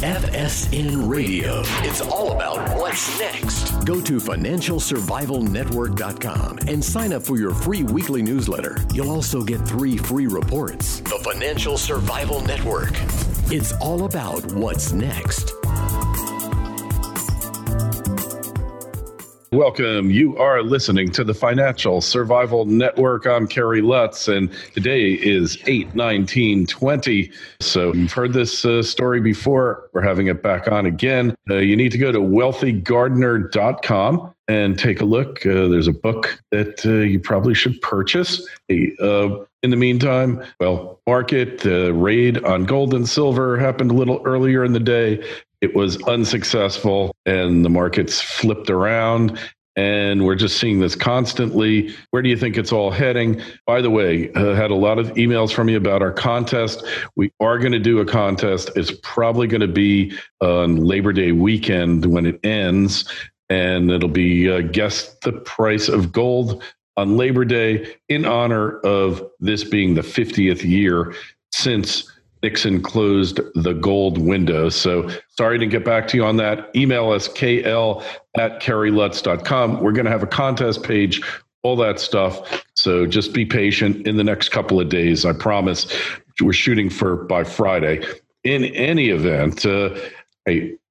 FSN Radio. It's all about what's next. Go to financialsurvivalnetwork.com and sign up for your free weekly newsletter. You'll also get three free reports. The Financial Survival Network. It's all about what's next. Welcome. You are listening to the Financial Survival Network. I'm Kerry Lutz, and today is 8 19 20. So, you've heard this uh, story before. We're having it back on again. Uh, you need to go to wealthygardener.com and take a look. Uh, there's a book that uh, you probably should purchase. Uh, in the meantime, well, market uh, raid on gold and silver happened a little earlier in the day. It was unsuccessful and the markets flipped around. And we're just seeing this constantly. Where do you think it's all heading? By the way, I uh, had a lot of emails from you about our contest. We are going to do a contest. It's probably going to be on Labor Day weekend when it ends. And it'll be uh, guess the price of gold on Labor Day in honor of this being the 50th year since Nixon closed the gold window. So sorry to get back to you on that. Email us kl at kerrylutz.com. We're going to have a contest page, all that stuff. So just be patient in the next couple of days. I promise we're shooting for by Friday. In any event, uh,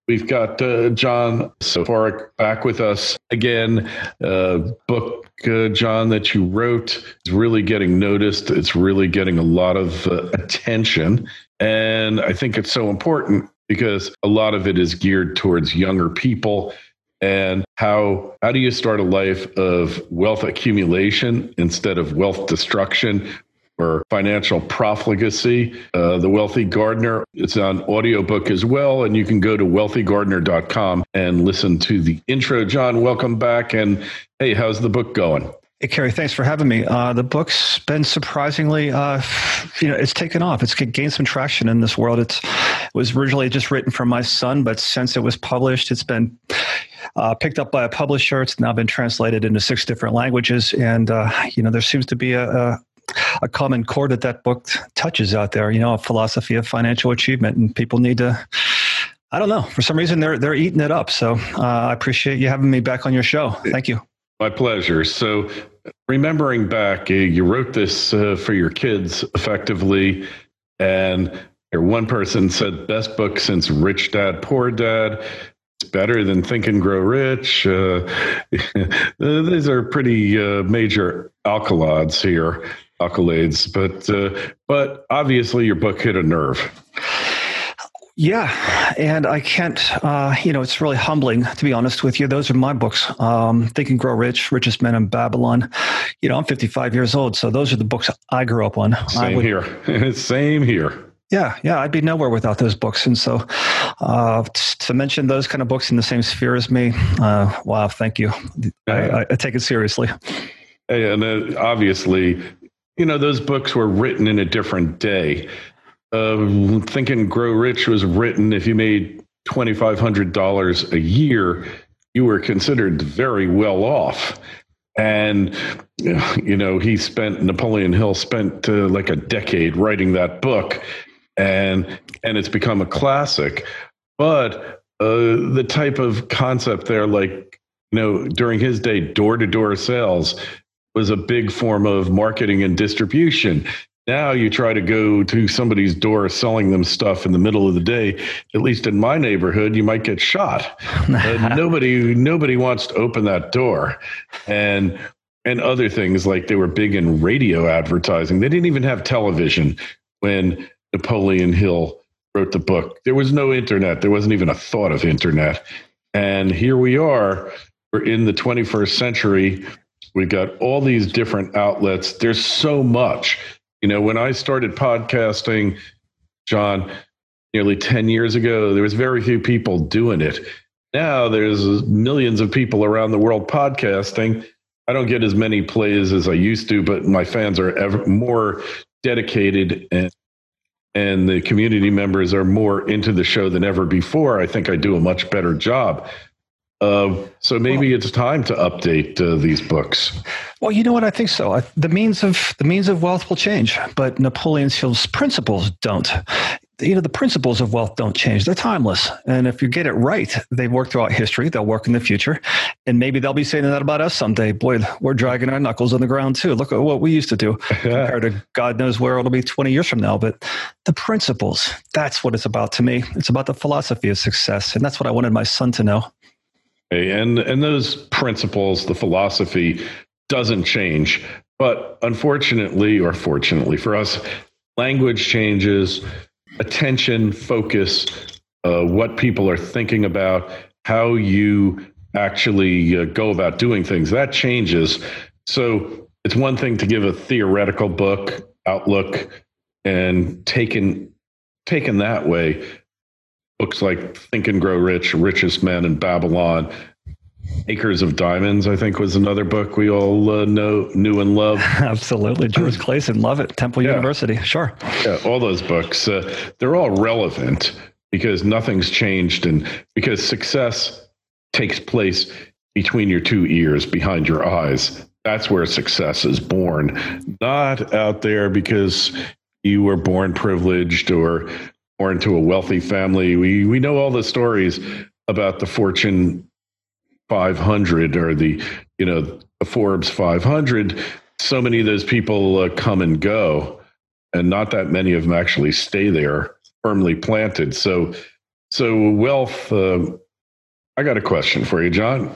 we've got uh, John Soforic back with us again. Uh, book uh, John, that you wrote is really getting noticed. It's really getting a lot of uh, attention. And I think it's so important because a lot of it is geared towards younger people and how how do you start a life of wealth accumulation instead of wealth destruction or financial profligacy. Uh, the Wealthy Gardener, it's on audiobook as well. And you can go to wealthygardener.com and listen to the intro. John, welcome back. And hey, how's the book going? Hey, Kerry, thanks for having me. Uh, the book's been surprisingly, uh, you know, it's taken off. It's gained some traction in this world. It's, it was originally just written for my son, but since it was published, it's been uh, picked up by a publisher. It's now been translated into six different languages, and uh, you know, there seems to be a, a a common core that that book touches out there. You know, a philosophy of financial achievement, and people need to. I don't know. For some reason, they're they're eating it up. So uh, I appreciate you having me back on your show. Thank you. My pleasure. So, remembering back, uh, you wrote this uh, for your kids effectively, and one person said, "Best book since Rich Dad Poor Dad." It's better than Think and Grow Rich. Uh, these are pretty uh, major alkaloids here accolades, but uh, but obviously your book hit a nerve. Yeah, and I can't, uh, you know, it's really humbling to be honest with you. Those are my books. Um, Think and Grow Rich, Richest Men in Babylon. You know, I'm 55 years old, so those are the books I grew up on. Same would, here. Same here. Yeah, yeah, I'd be nowhere without those books. And so uh, to mention those kind of books in the same sphere as me, uh, wow, thank you. I, I, I take it seriously. And obviously, you know, those books were written in a different day. Uh, Think and Grow Rich was written if you made $2,500 a year, you were considered very well off. And, you know, he spent, Napoleon Hill spent uh, like a decade writing that book, and and it's become a classic. But uh, the type of concept there, like, you know, during his day, door to door sales was a big form of marketing and distribution. Now you try to go to somebody's door selling them stuff in the middle of the day. At least in my neighborhood, you might get shot. uh, nobody, nobody wants to open that door, and and other things like they were big in radio advertising. They didn't even have television when Napoleon Hill wrote the book. There was no internet. There wasn't even a thought of internet. And here we are. We're in the 21st century We've got all these different outlets. There's so much. You know, when I started podcasting, John, nearly 10 years ago, there was very few people doing it. Now there's millions of people around the world podcasting. I don't get as many plays as I used to, but my fans are ever more dedicated and and the community members are more into the show than ever before. I think I do a much better job. Uh, so maybe well, it's time to update uh, these books. Well, you know what? I think so. I, the means of the means of wealth will change, but Napoleon Hill's principles don't. you know the principles of wealth don't change. They're timeless. And if you get it right they work throughout history. They'll work in the future. And maybe they'll be saying that about us someday. Boy we're dragging our knuckles on the ground too. Look at what we used to do compared to god knows where it'll be 20 years from now. But the principles that's what it's about to me. It's about the philosophy of success. And that's what i wanted my son to know and and those principles the philosophy doesn't change but unfortunately or fortunately for us language changes attention, focus, uh, what people are thinking about, how you actually uh, go about doing things. That changes. So it's one thing to give a theoretical book outlook and taken taken that way. Books like Think and Grow Rich, Richest Man in Babylon, Acres of Diamonds, I think, was another book we all uh, know, knew and love. Absolutely, George Clason, love it. Temple yeah. University, sure. Yeah, all those books, uh, they're all relevant because nothing's changed, and because success takes place between your two ears, behind your eyes. That's where success is born, not out there because you were born privileged or born to a wealthy family. We we know all the stories about the fortune 500 or the you know the Forbes 500, so many of those people uh, come and go, and not that many of them actually stay there firmly planted. So, so wealth. Uh, I got a question for you, John.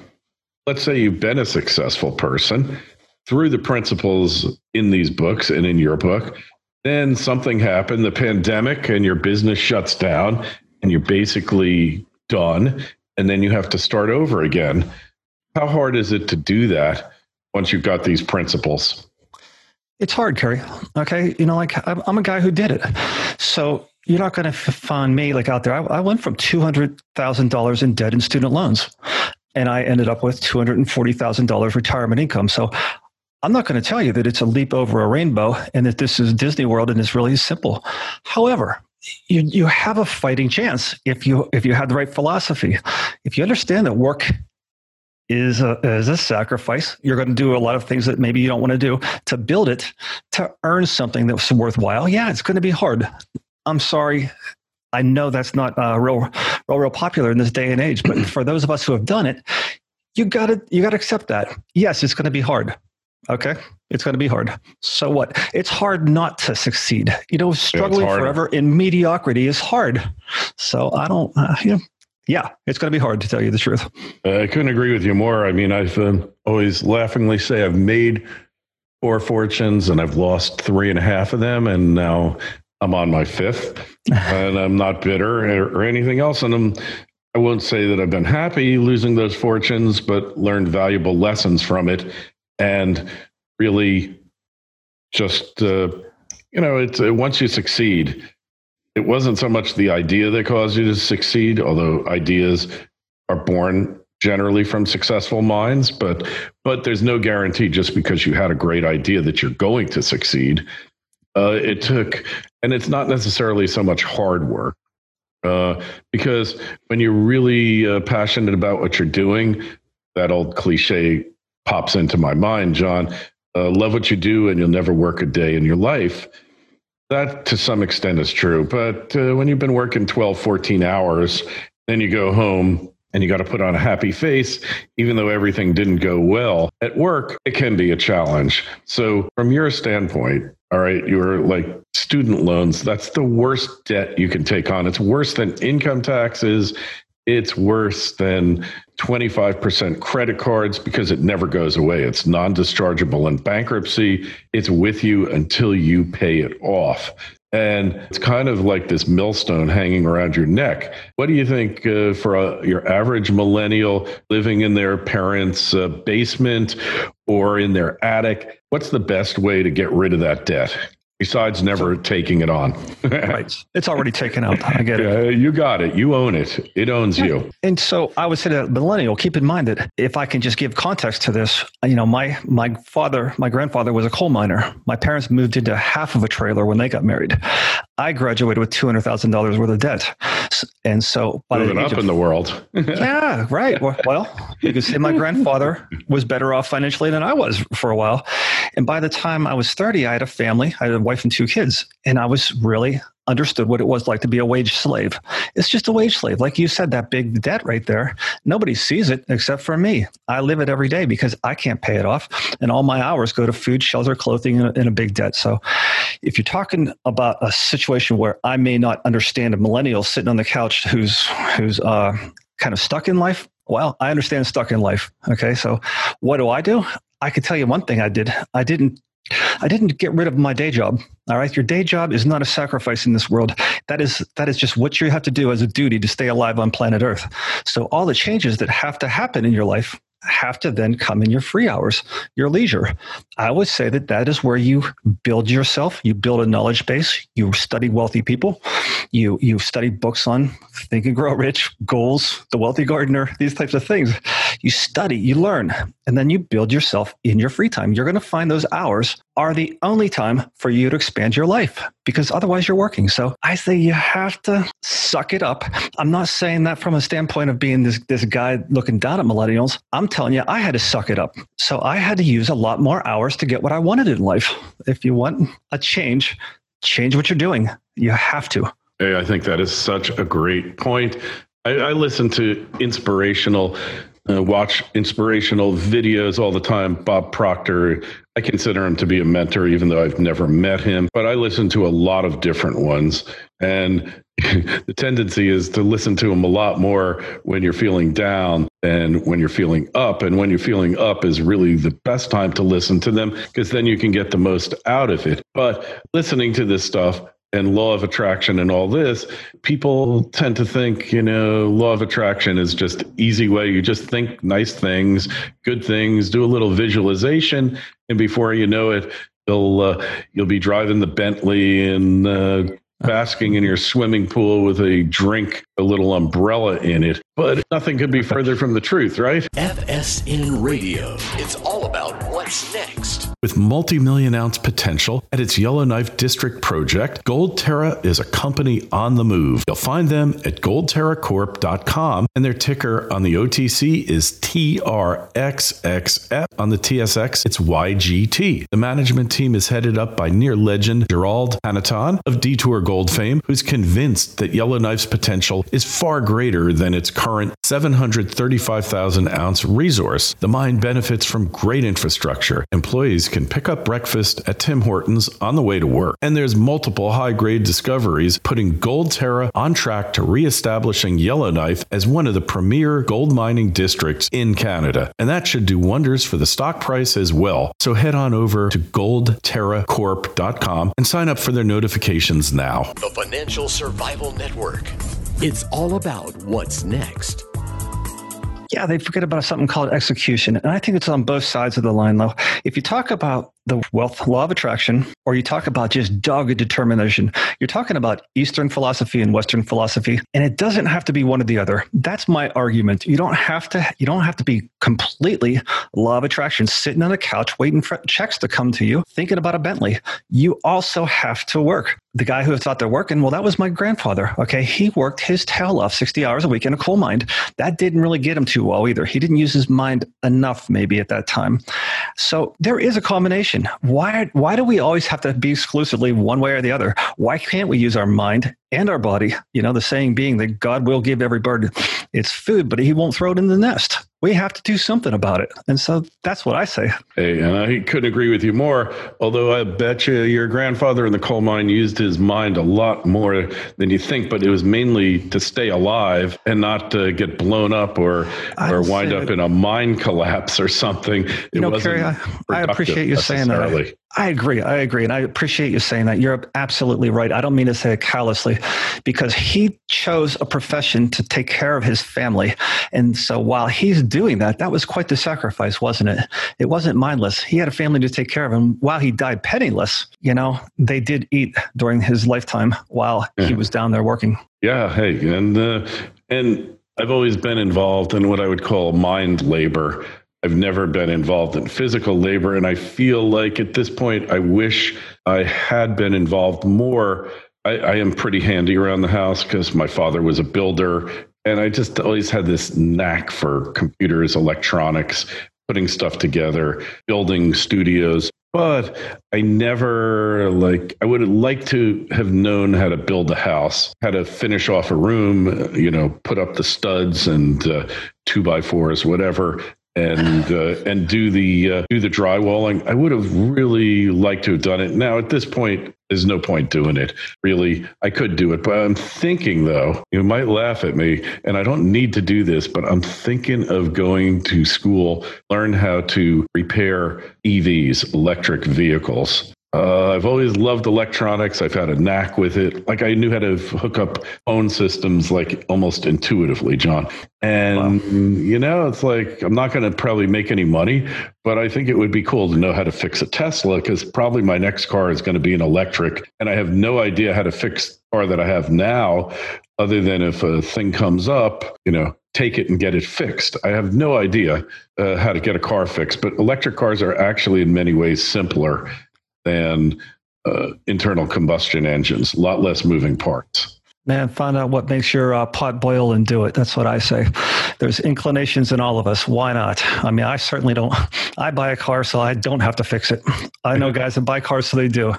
Let's say you've been a successful person through the principles in these books and in your book. Then something happened, the pandemic, and your business shuts down, and you're basically done and then you have to start over again. How hard is it to do that once you've got these principles? It's hard, Kerry. Okay. You know, like I'm a guy who did it. So you're not going to find me like out there. I, I went from $200,000 in debt and student loans, and I ended up with $240,000 retirement income. So I'm not going to tell you that it's a leap over a rainbow and that this is Disney World and it's really simple. However, you you have a fighting chance if you if you have the right philosophy. If you understand that work is a, is a sacrifice. You're going to do a lot of things that maybe you don't want to do to build it to earn something that's worthwhile. Yeah, it's going to be hard. I'm sorry. I know that's not uh, real, real, real popular in this day and age. But for those of us who have done it, you got to you got to accept that. Yes, it's going to be hard. Okay. It's going to be hard. So what? It's hard not to succeed. You know, struggling yeah, forever in mediocrity is hard. So I don't, uh, you know, yeah, it's going to be hard to tell you the truth. Uh, I couldn't agree with you more. I mean, I've uh, always laughingly say I've made four fortunes and I've lost three and a half of them. And now I'm on my fifth and I'm not bitter or, or anything else. And I'm, I won't say that I've been happy losing those fortunes, but learned valuable lessons from it and really just uh, you know it's uh, once you succeed it wasn't so much the idea that caused you to succeed although ideas are born generally from successful minds but but there's no guarantee just because you had a great idea that you're going to succeed. Uh, it took and it's not necessarily so much hard work uh, because when you're really uh, passionate about what you're doing that old cliche pops into my mind, John. Uh, love what you do, and you'll never work a day in your life. That, to some extent, is true. But uh, when you've been working 12, 14 hours, then you go home and you got to put on a happy face, even though everything didn't go well at work, it can be a challenge. So, from your standpoint, all right, you're like student loans, that's the worst debt you can take on. It's worse than income taxes. It's worse than 25% credit cards because it never goes away. It's non dischargeable in bankruptcy. It's with you until you pay it off. And it's kind of like this millstone hanging around your neck. What do you think uh, for a, your average millennial living in their parents' uh, basement or in their attic? What's the best way to get rid of that debt? Besides never so, taking it on. right. It's already taken out. I get it. you got it. You own it. It owns yeah. you. And so I would say to millennial, keep in mind that if I can just give context to this, you know, my my father, my grandfather was a coal miner. My parents moved into half of a trailer when they got married. I graduated with two hundred thousand dollars worth of debt, and so by moving up of, in the world. yeah, right. Well, you can say my grandfather was better off financially than I was for a while, and by the time I was thirty, I had a family. I had a wife and two kids, and I was really understood what it was like to be a wage slave. It's just a wage slave. Like you said, that big debt right there, nobody sees it except for me. I live it every day because I can't pay it off. And all my hours go to food, shelter, clothing, and a, and a big debt. So if you're talking about a situation where I may not understand a millennial sitting on the couch who's, who's, uh, kind of stuck in life, well, I understand stuck in life. Okay. So what do I do? I could tell you one thing I did. I didn't I didn't get rid of my day job. All right. Your day job is not a sacrifice in this world. That is that is just what you have to do as a duty to stay alive on planet Earth. So all the changes that have to happen in your life have to then come in your free hours, your leisure. I would say that that is where you build yourself. You build a knowledge base. You study wealthy people. You you study books on Think and Grow Rich, goals, The Wealthy Gardener, these types of things. You study, you learn, and then you build yourself in your free time. You're going to find those hours are the only time for you to expand your life because otherwise you're working. So I say you have to suck it up. I'm not saying that from a standpoint of being this, this guy looking down at millennials. I'm telling you, I had to suck it up. So I had to use a lot more hours to get what I wanted in life. If you want a change, change what you're doing. You have to. Hey, I think that is such a great point. I, I listen to inspirational uh, watch inspirational videos all the time. Bob Proctor, I consider him to be a mentor, even though I've never met him. But I listen to a lot of different ones. And the tendency is to listen to them a lot more when you're feeling down than when you're feeling up. And when you're feeling up is really the best time to listen to them because then you can get the most out of it. But listening to this stuff, and law of attraction and all this, people tend to think, you know, law of attraction is just easy way. You just think nice things, good things, do a little visualization, and before you know it, you'll uh, you'll be driving the Bentley and uh, basking in your swimming pool with a drink, a little umbrella in it. But nothing could be further from the truth, right? FSN Radio. It's all about what's next. With multi million ounce potential at its Yellowknife District project, Goldterra is a company on the move. You'll find them at goldterracorp.com, and their ticker on the OTC is TRXXF. On the TSX, it's YGT. The management team is headed up by near legend Gerald Panneton of Detour Gold fame, who's convinced that Yellowknife's potential is far greater than its current 735,000 ounce resource. The mine benefits from great infrastructure. Employees can pick up breakfast at Tim Hortons on the way to work. And there's multiple high grade discoveries, putting Goldterra on track to reestablishing Yellowknife as one of the premier gold mining districts in Canada. And that should do wonders for the stock price as well. So head on over to goldterracorp.com and sign up for their notifications now. The Financial Survival Network. It's all about what's next yeah, they forget about something called execution. And I think it's on both sides of the line, though. If you talk about the wealth law of attraction, or you talk about just dogged determination. You're talking about Eastern philosophy and Western philosophy, and it doesn't have to be one or the other. That's my argument. You don't have to. You don't have to be completely law of attraction, sitting on a couch waiting for checks to come to you, thinking about a Bentley. You also have to work. The guy who thought they're working, well, that was my grandfather. Okay, he worked his tail off 60 hours a week in a coal mine. That didn't really get him too well either. He didn't use his mind enough, maybe at that time. So there is a combination why why do we always have to be exclusively one way or the other? Why can't we use our mind and our body? You know, the saying being that God will give every bird its food, but he won't throw it in the nest we have to do something about it. And so that's what I say. Hey, and I couldn't agree with you more. Although I bet you your grandfather in the coal mine used his mind a lot more than you think, but it was mainly to stay alive and not to get blown up or or wind up in a mine collapse or something. It you know, Kerry, I, I appreciate you saying that. I agree. I agree. And I appreciate you saying that. You're absolutely right. I don't mean to say it callously because he chose a profession to take care of his family. And so while he's doing that, that was quite the sacrifice, wasn't it? It wasn't mindless. He had a family to take care of. And while he died penniless, you know, they did eat during his lifetime while yeah. he was down there working. Yeah. Hey, and, uh, and, I've always been involved in what I would call mind labor. I've never been involved in physical labor. And I feel like at this point, I wish I had been involved more. I, I am pretty handy around the house because my father was a builder. And I just always had this knack for computers, electronics, putting stuff together, building studios. but I never like I would like to have known how to build a house, how to finish off a room, you know, put up the studs and uh, two by fours, whatever, and uh, and do the uh, do the drywalling. I would have really liked to have done it. Now at this point, there's no point doing it. Really, I could do it, but I'm thinking though, you might laugh at me, and I don't need to do this, but I'm thinking of going to school, learn how to repair EVs, electric vehicles. Uh, I've always loved electronics. I've had a knack with it. Like I knew how to hook up phone systems like almost intuitively, John. And wow. you know, it's like I'm not going to probably make any money, but I think it would be cool to know how to fix a Tesla because probably my next car is going to be an electric, and I have no idea how to fix the car that I have now, other than if a thing comes up, you know, take it and get it fixed. I have no idea uh, how to get a car fixed, but electric cars are actually in many ways simpler than uh, internal combustion engines, a lot less moving parts. Man, find out what makes your uh, pot boil and do it. That's what I say. There's inclinations in all of us. Why not? I mean, I certainly don't. I buy a car so I don't have to fix it. I know guys that buy cars so they do.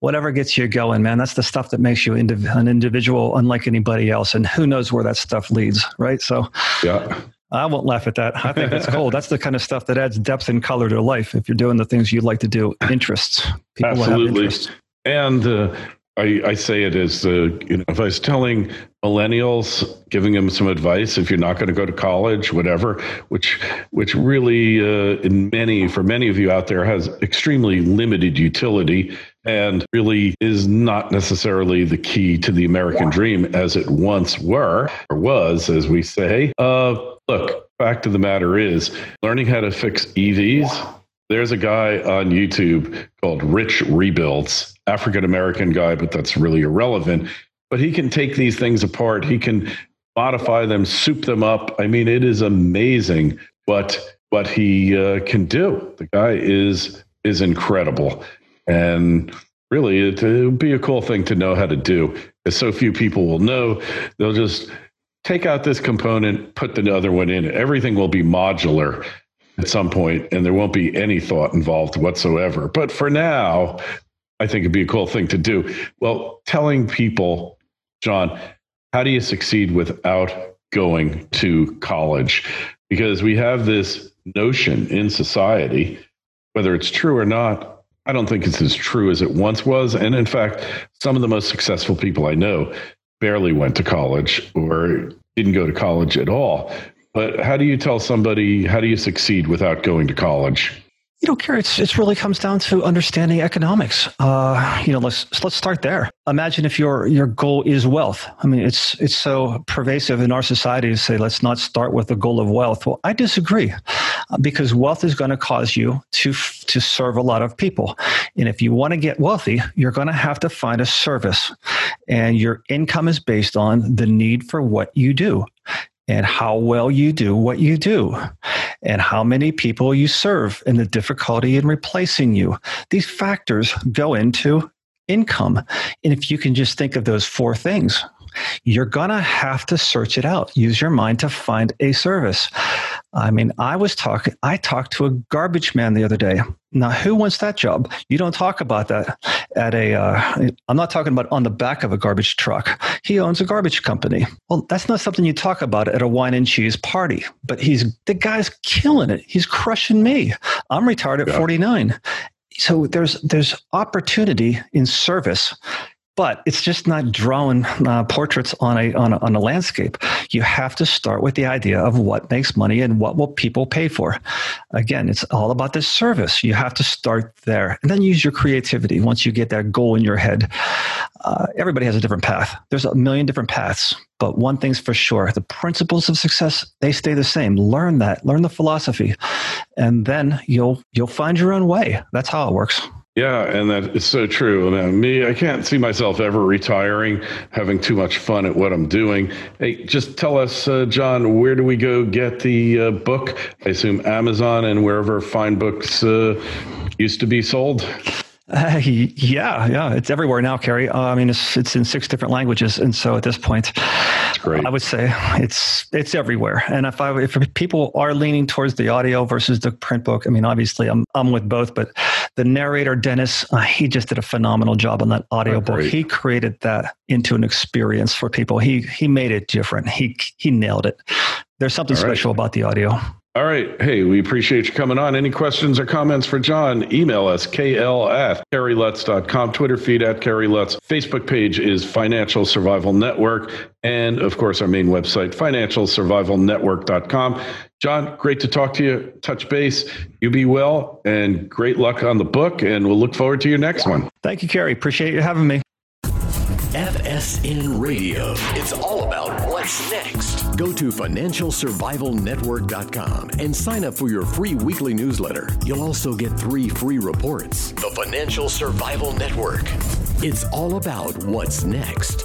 Whatever gets you going, man. That's the stuff that makes you indiv- an individual unlike anybody else. And who knows where that stuff leads, right? So, yeah. I won't laugh at that. I think that's cool. That's the kind of stuff that adds depth and color to life. If you're doing the things you'd like to do, interests. People Absolutely. And uh, I, I, say it as uh, you know, if I was telling millennials, giving them some advice, if you're not going to go to college, whatever, which which really, uh, in many for many of you out there, has extremely limited utility and really is not necessarily the key to the American dream as it once were or was, as we say. Uh, look, fact of the matter is, learning how to fix EVs. There's a guy on YouTube called Rich Rebuilds, African American guy, but that's really irrelevant. But he can take these things apart. He can modify them, soup them up. I mean, it is amazing what what he uh, can do. The guy is is incredible. And really, it, would be a cool thing to know how to do, as so few people will know. They'll just take out this component, put the other one in. Everything will be modular at some point, and there won't be any thought involved whatsoever. But for now, I think it'd be a cool thing to do. Well, telling people, John, how do you succeed without going to college? Because we have this notion in society, whether it's true or not, I don't think it's as true as it once was. And in fact, some of the most successful people I know barely went to college or didn't go to college at all. But how do you tell somebody, how do you succeed without going to college? You know, Kerry, it's, it really comes down to understanding economics. Uh, you know, let's let's start there. Imagine if your your goal is wealth. I mean, it's it's so pervasive in our society to say let's not start with the goal of wealth. Well, I disagree, because wealth is going to cause you to to serve a lot of people, and if you want to get wealthy, you're going to have to find a service, and your income is based on the need for what you do and how well you do what you do and how many people you serve and the difficulty in replacing you. These factors go into income. And if you can just think of those four things, you're going to have to search it out. Use your mind to find a service. I mean, I was talking, I talked to a garbage man the other day. Now, who wants that job? You don't talk about that at a. uh, not talking about on the back of a garbage truck. He owns a garbage company. Well, that's not something you talk about at a wine and cheese party, but he's, the guy's killing it. He's crushing me. I'm retired at yeah. 49. So there's, there's opportunity in service but it's just not drawing uh, portraits on a, on a, on a landscape. You have to start with the idea of what makes money and what will people pay for. Again, it's all about the service. You have to start there, and then use your creativity. Once you get that goal in your head, uh, everybody has a different path. There's a million different paths, but one thing's for sure: the principles of success they stay the same. Learn that, learn the philosophy, and then you'll you'll find your own way. That's how it works. Yeah, and that is so true. And me, I can't see myself ever retiring, having too much fun at what I'm doing. Hey, just tell us, uh, John, where do we go get the uh, book? I assume Amazon and wherever fine books uh, used to be sold. Uh, yeah, yeah, it's everywhere now, Kerry. Uh, I mean, it's it's in six different languages, and so at this point, I would say it's it's everywhere. And if I if people are leaning towards the audio versus the print book, I mean, obviously, I'm I'm with both, but The narrator, Dennis, uh, he just did a phenomenal job on that audiobook. Oh, he created that into an experience for people. He he made it different. He he nailed it. There's something special about the audio. All right. Hey, we appreciate you coming on. Any questions or comments for John? Email us, kl at kerrylutz.com, Twitter feed at Kerry Lutz. Facebook page is Financial Survival Network. And of course, our main website, financialsurvivalnetwork.com. John, great to talk to you. Touch base. You be well and great luck on the book. And we'll look forward to your next one. Thank you, Kerry. Appreciate you having me. FSN Radio. It's all about what's next. Go to financialsurvivalnetwork.com and sign up for your free weekly newsletter. You'll also get three free reports. The Financial Survival Network. It's all about what's next.